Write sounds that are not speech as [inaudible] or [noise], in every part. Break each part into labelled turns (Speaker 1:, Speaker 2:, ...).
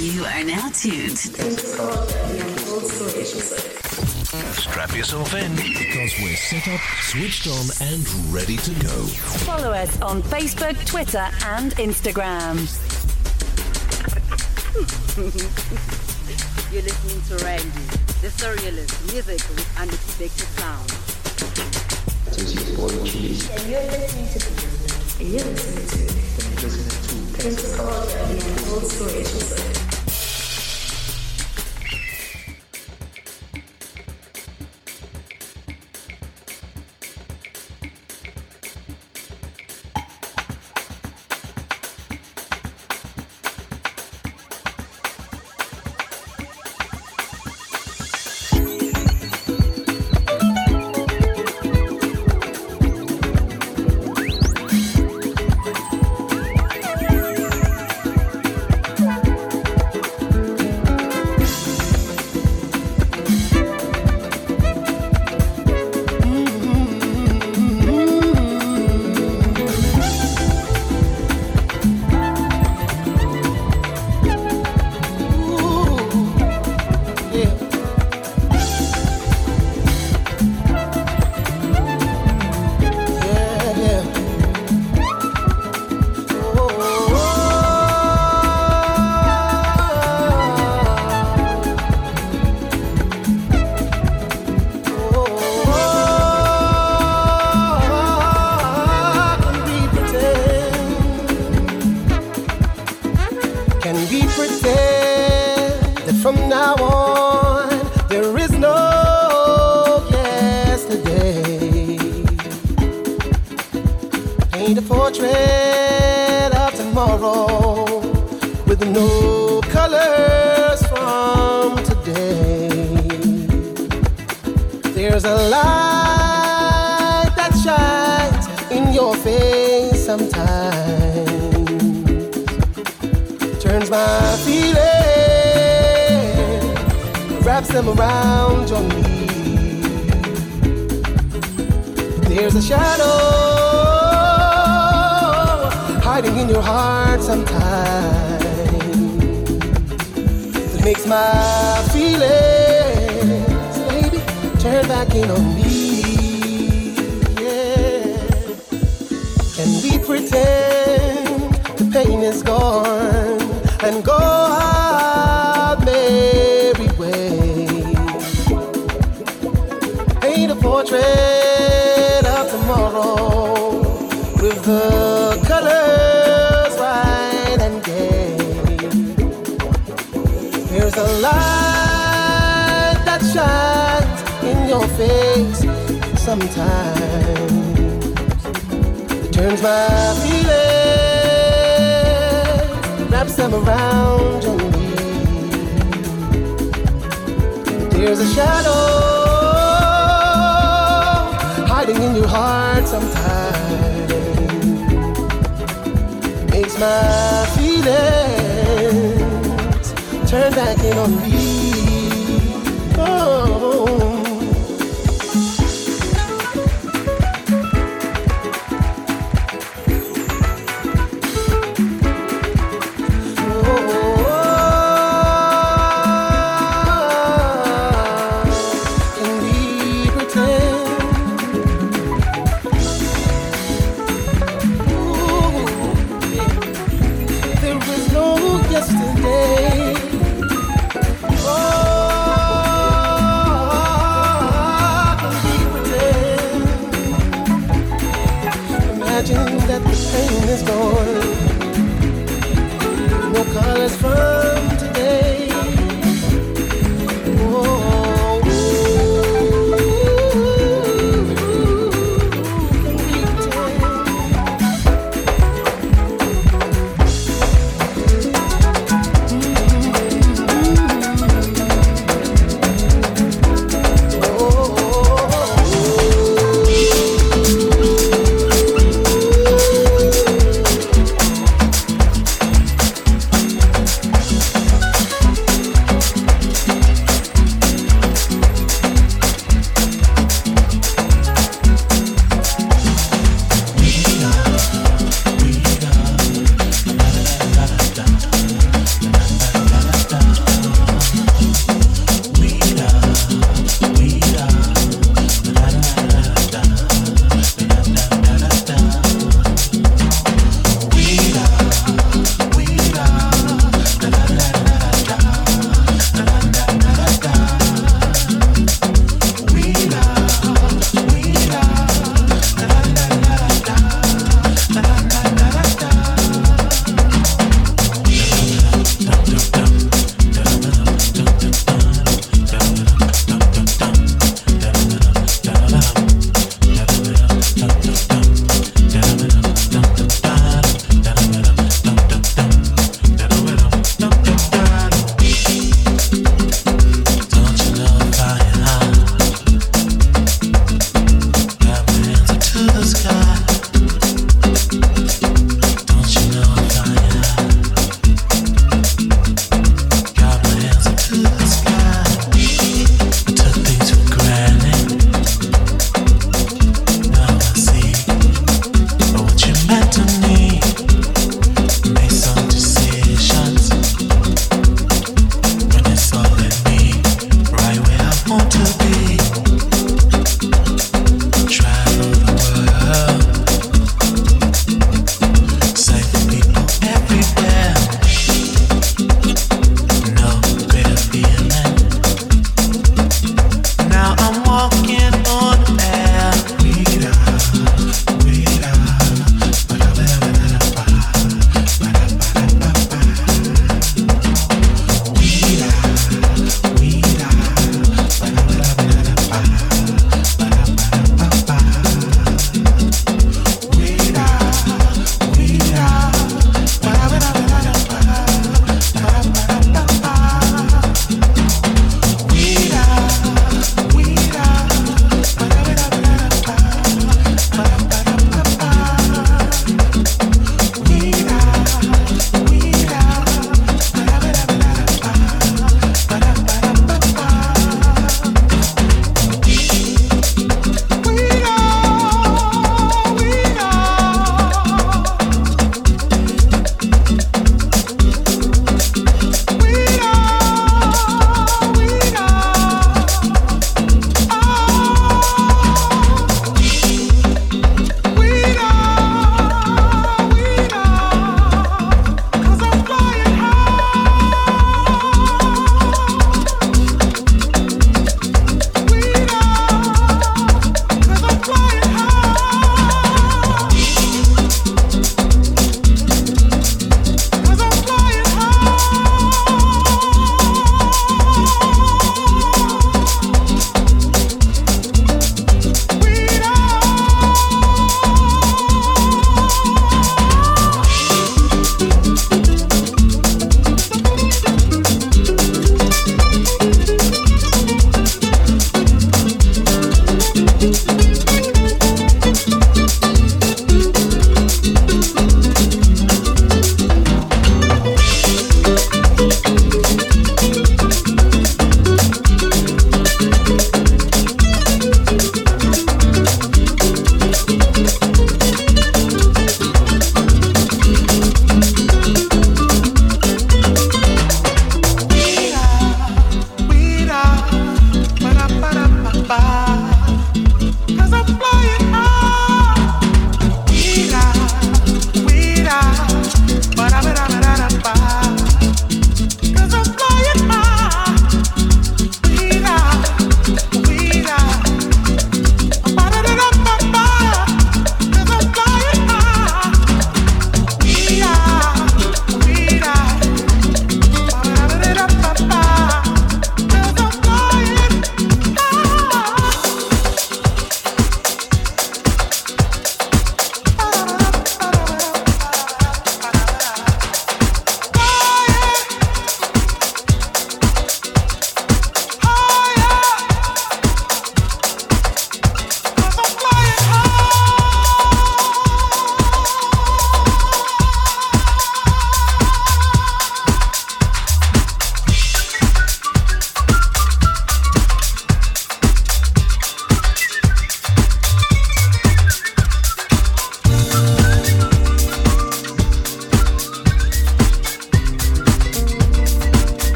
Speaker 1: You are now tuned.
Speaker 2: Strap yourself in because we're set up, switched on, and ready to go.
Speaker 3: Follow us on Facebook, Twitter, and Instagram. [laughs] You're listening to Randy, the surrealist music with unexpected sound.
Speaker 4: And
Speaker 5: you're listening to and you're listening to
Speaker 4: Pensive
Speaker 5: Culture and Old Stories.
Speaker 6: with no colors from today. There's a light that shines in your face sometimes, turns my feelings, wraps them around your knees. There's a shadow hiding in your heart sometimes makes my feelings, baby, turn back in on me. sometimes it turns my feelings, wraps them around your knees. There's a shadow hiding in your heart sometimes. Makes my feelings turn back in on me.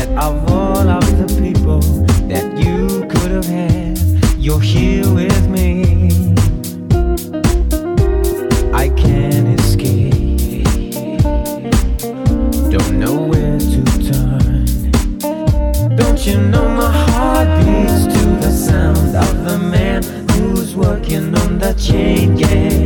Speaker 7: that of all of the people that you could have had, you're here with me. I can't escape, don't know where to turn. Don't you know my heart beats to the sound of the man who's working on the chain gang?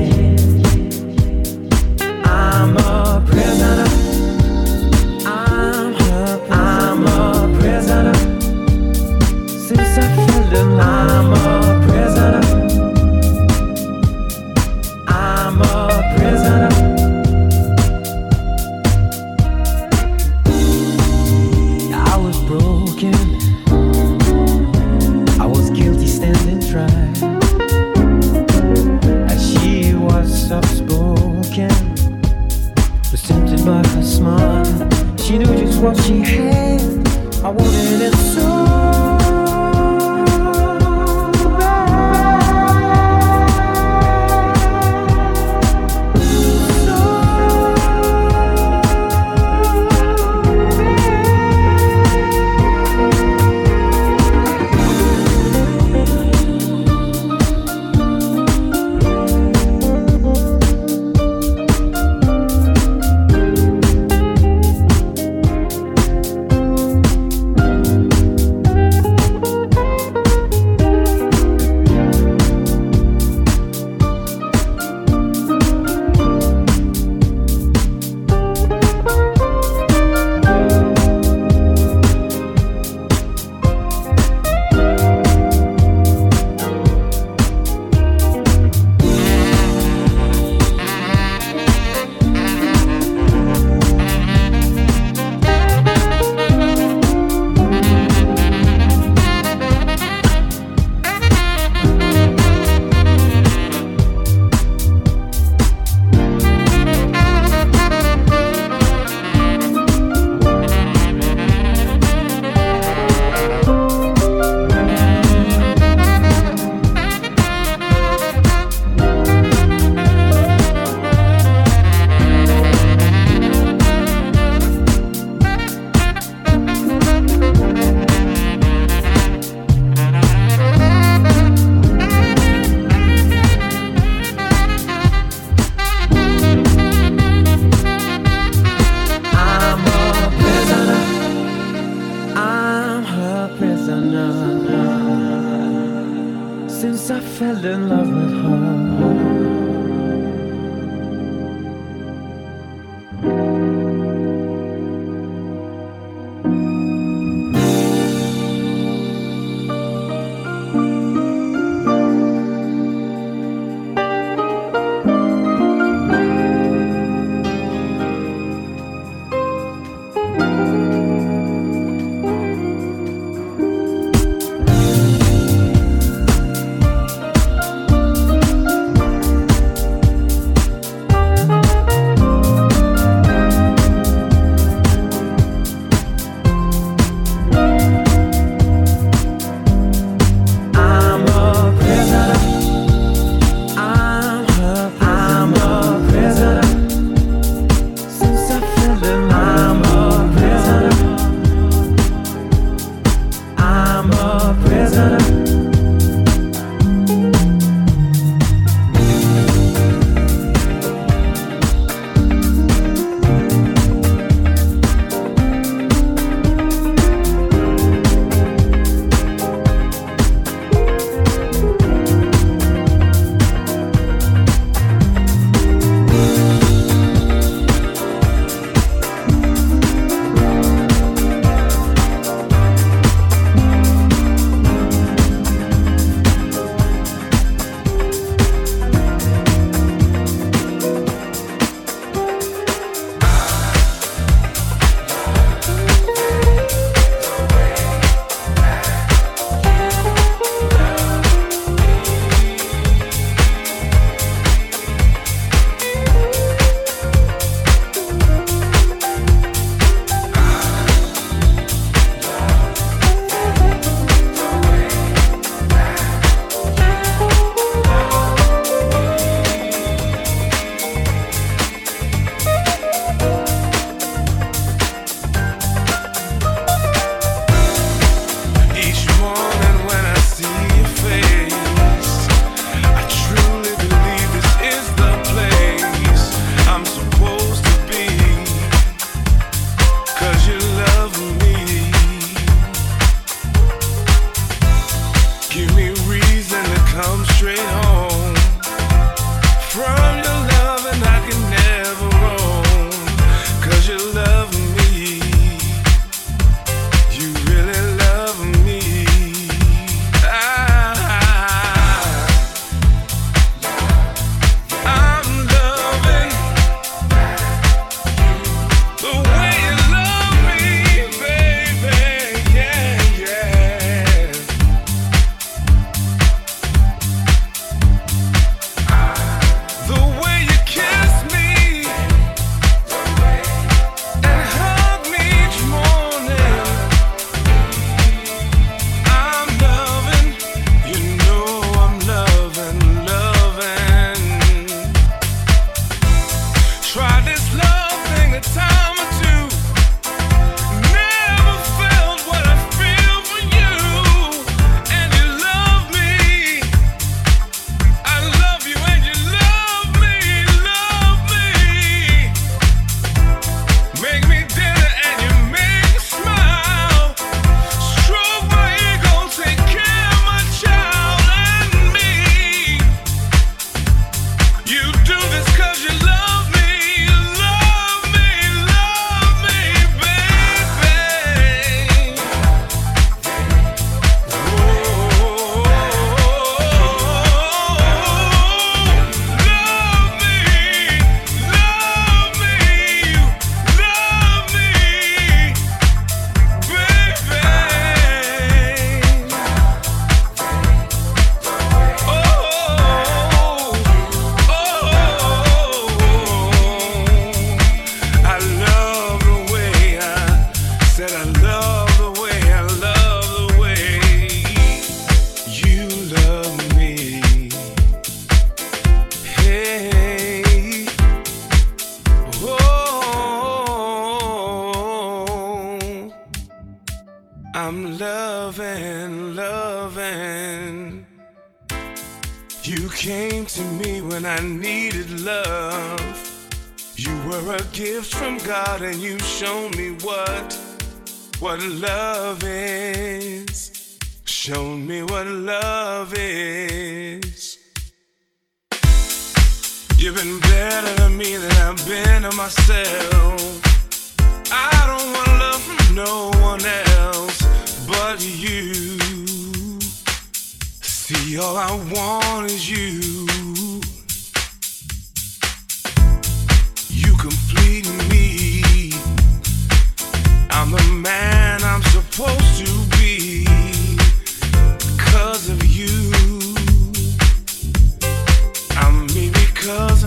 Speaker 8: God, and you show me what what love is. Show me what love is. You've been better to me than I've been to myself. I don't want love from no one else but you. See, all I want is you. the man I'm supposed to because of you. I'm me because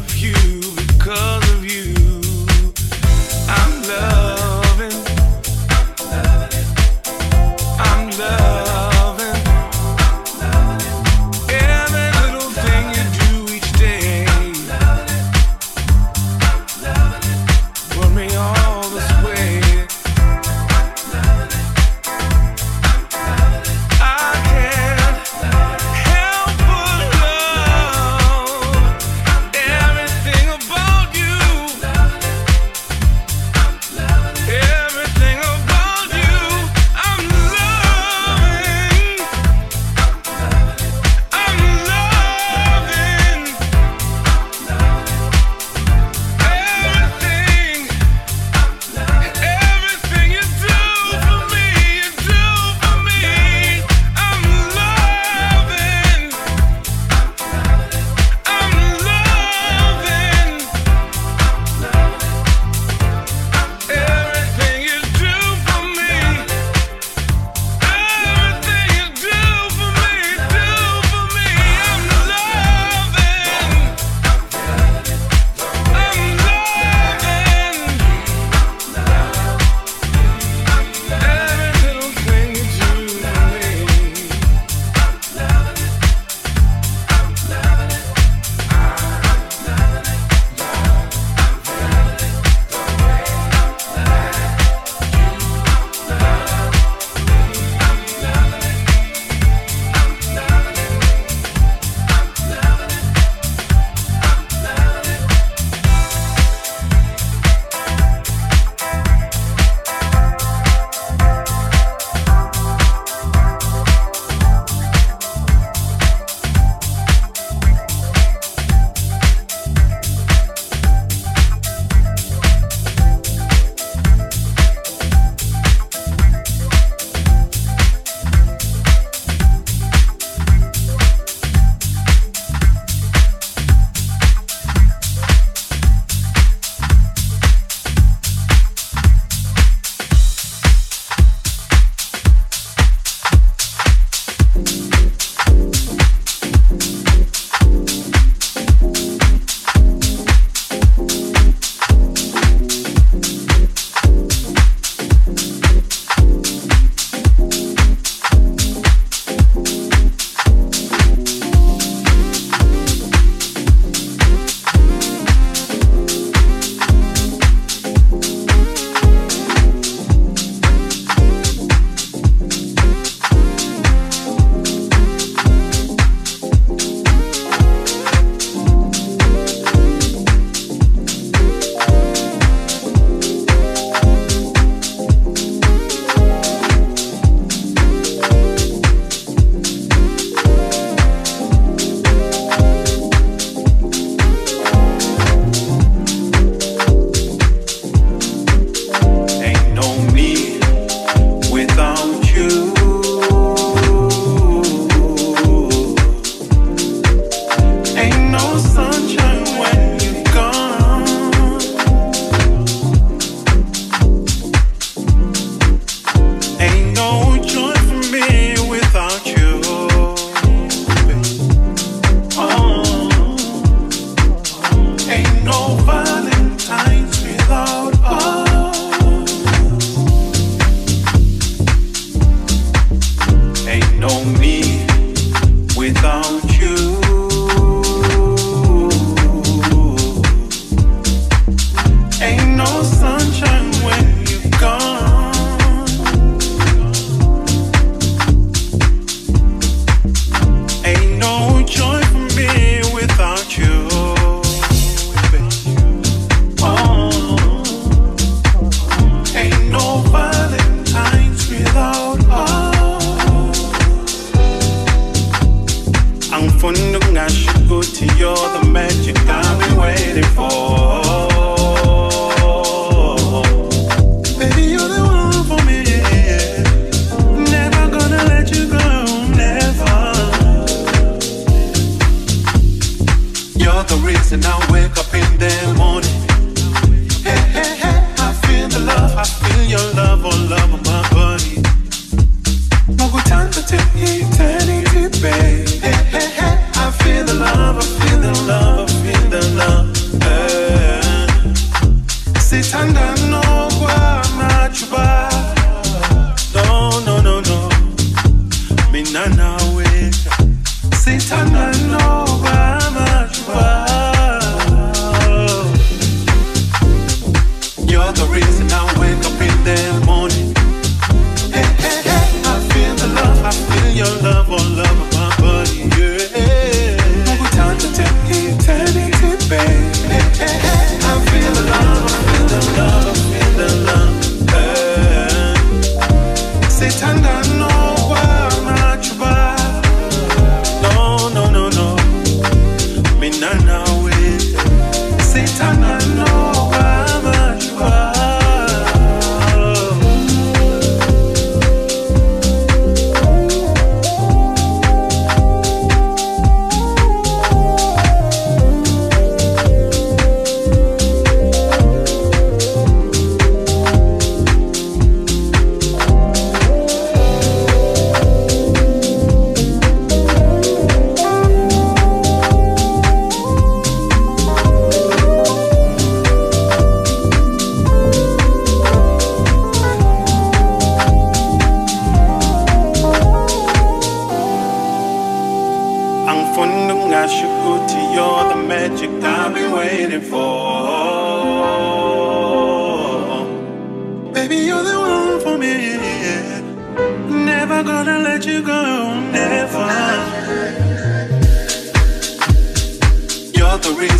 Speaker 9: eternal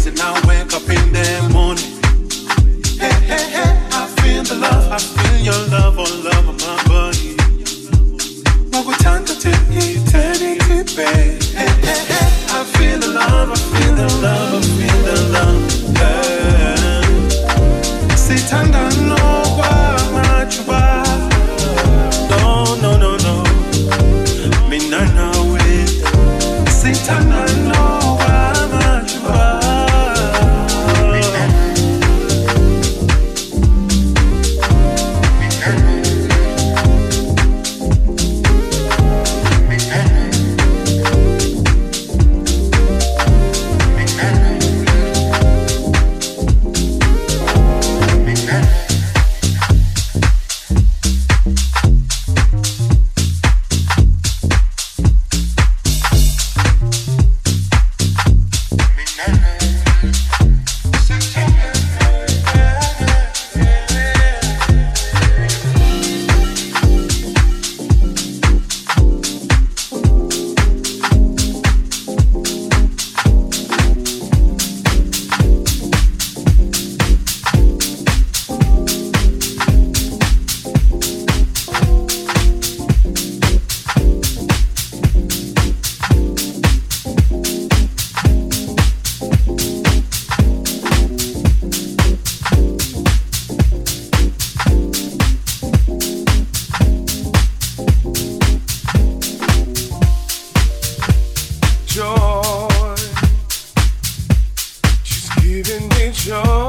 Speaker 9: and I wake up in the morning. Hey, hey, hey, I feel the love, I feel your love, all over my body. No good time to take eternity, babe. Hey, hey, hey, I feel the love, I feel the love.
Speaker 8: joy. She's giving me joy.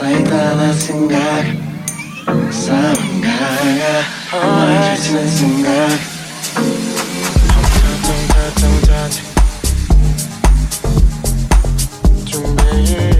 Speaker 10: 사이다나 생각 사랑가야
Speaker 11: 만져지는
Speaker 10: 생각.
Speaker 11: 텅텅텅텅텅 준비해.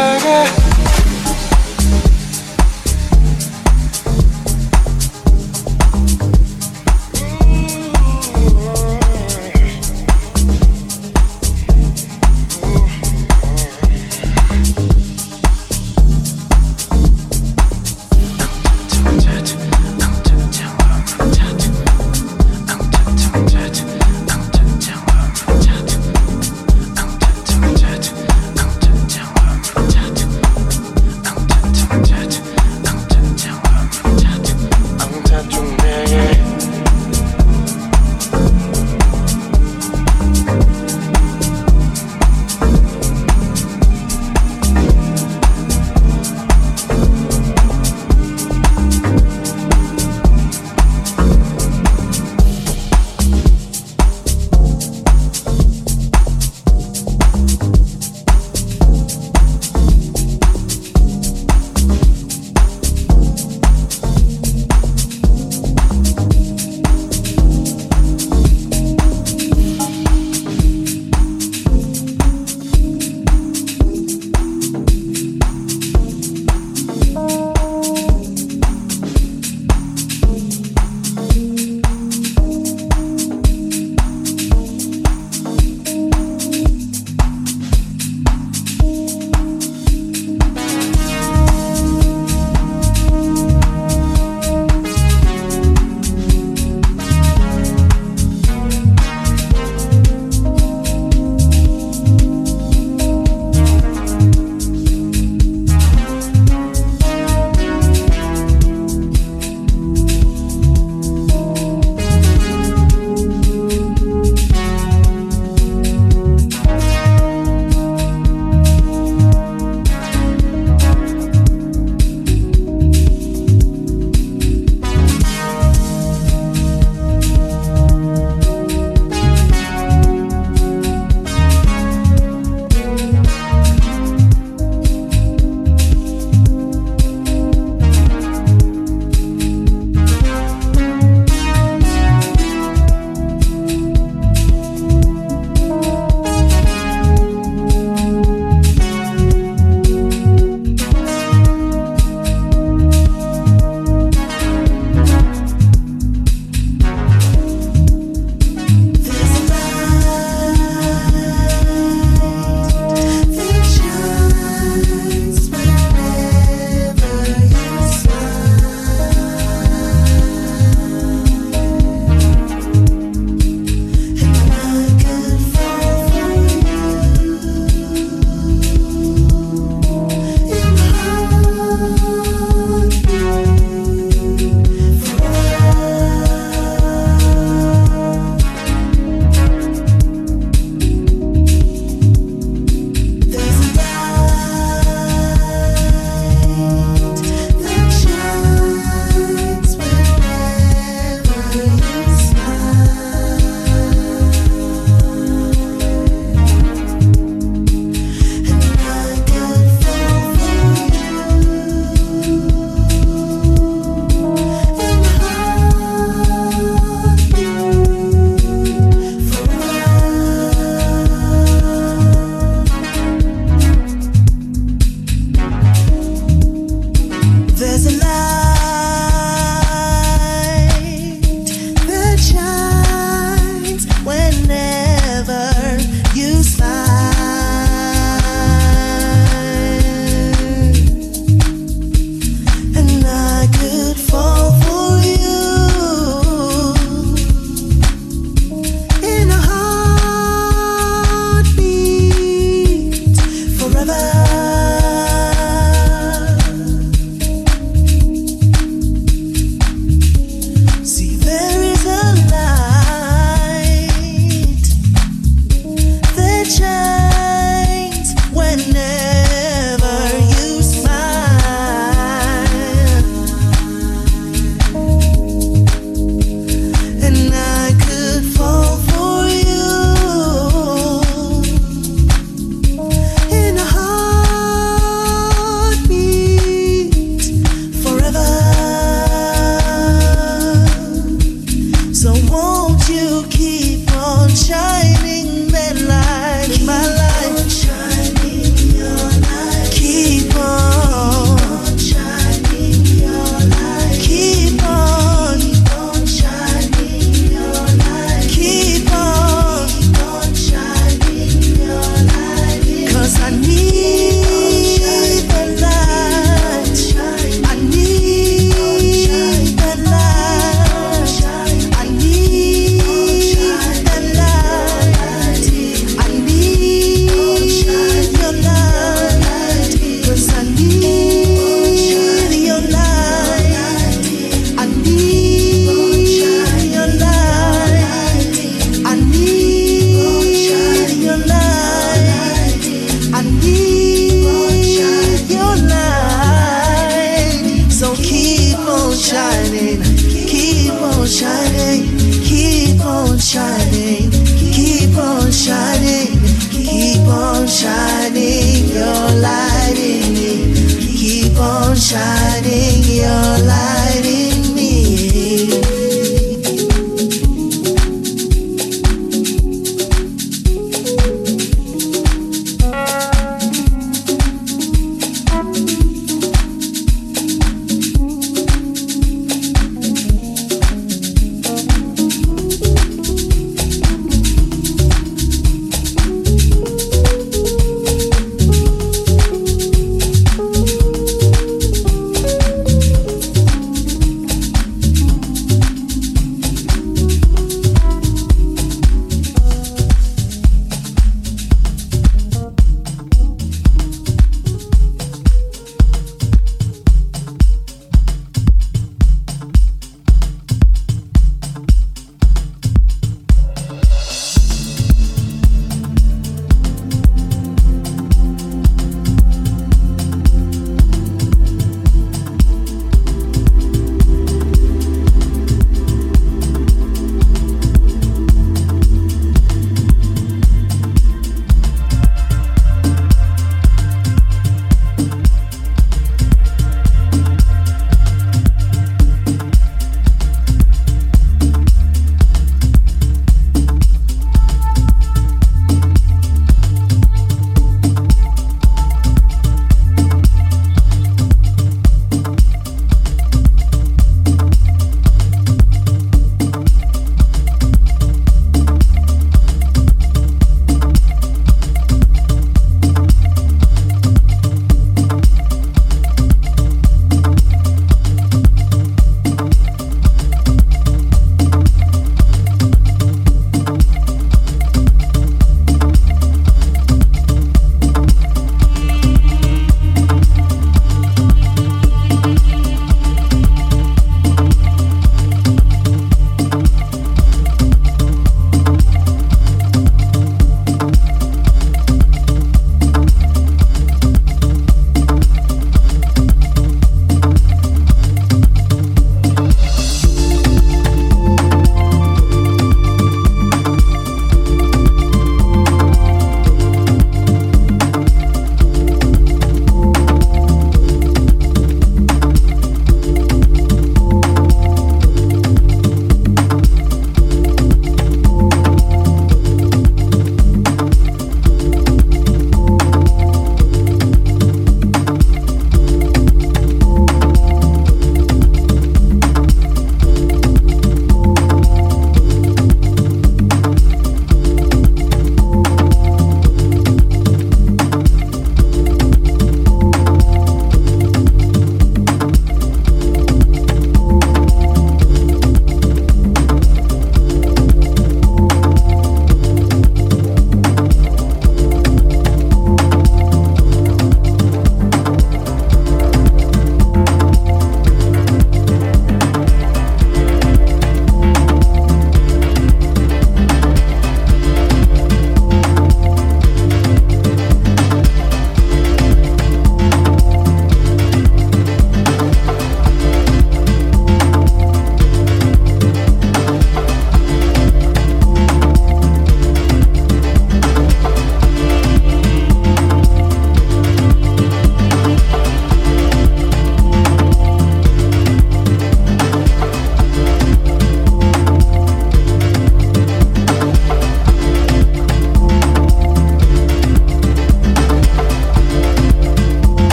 Speaker 12: won't you keep on shining?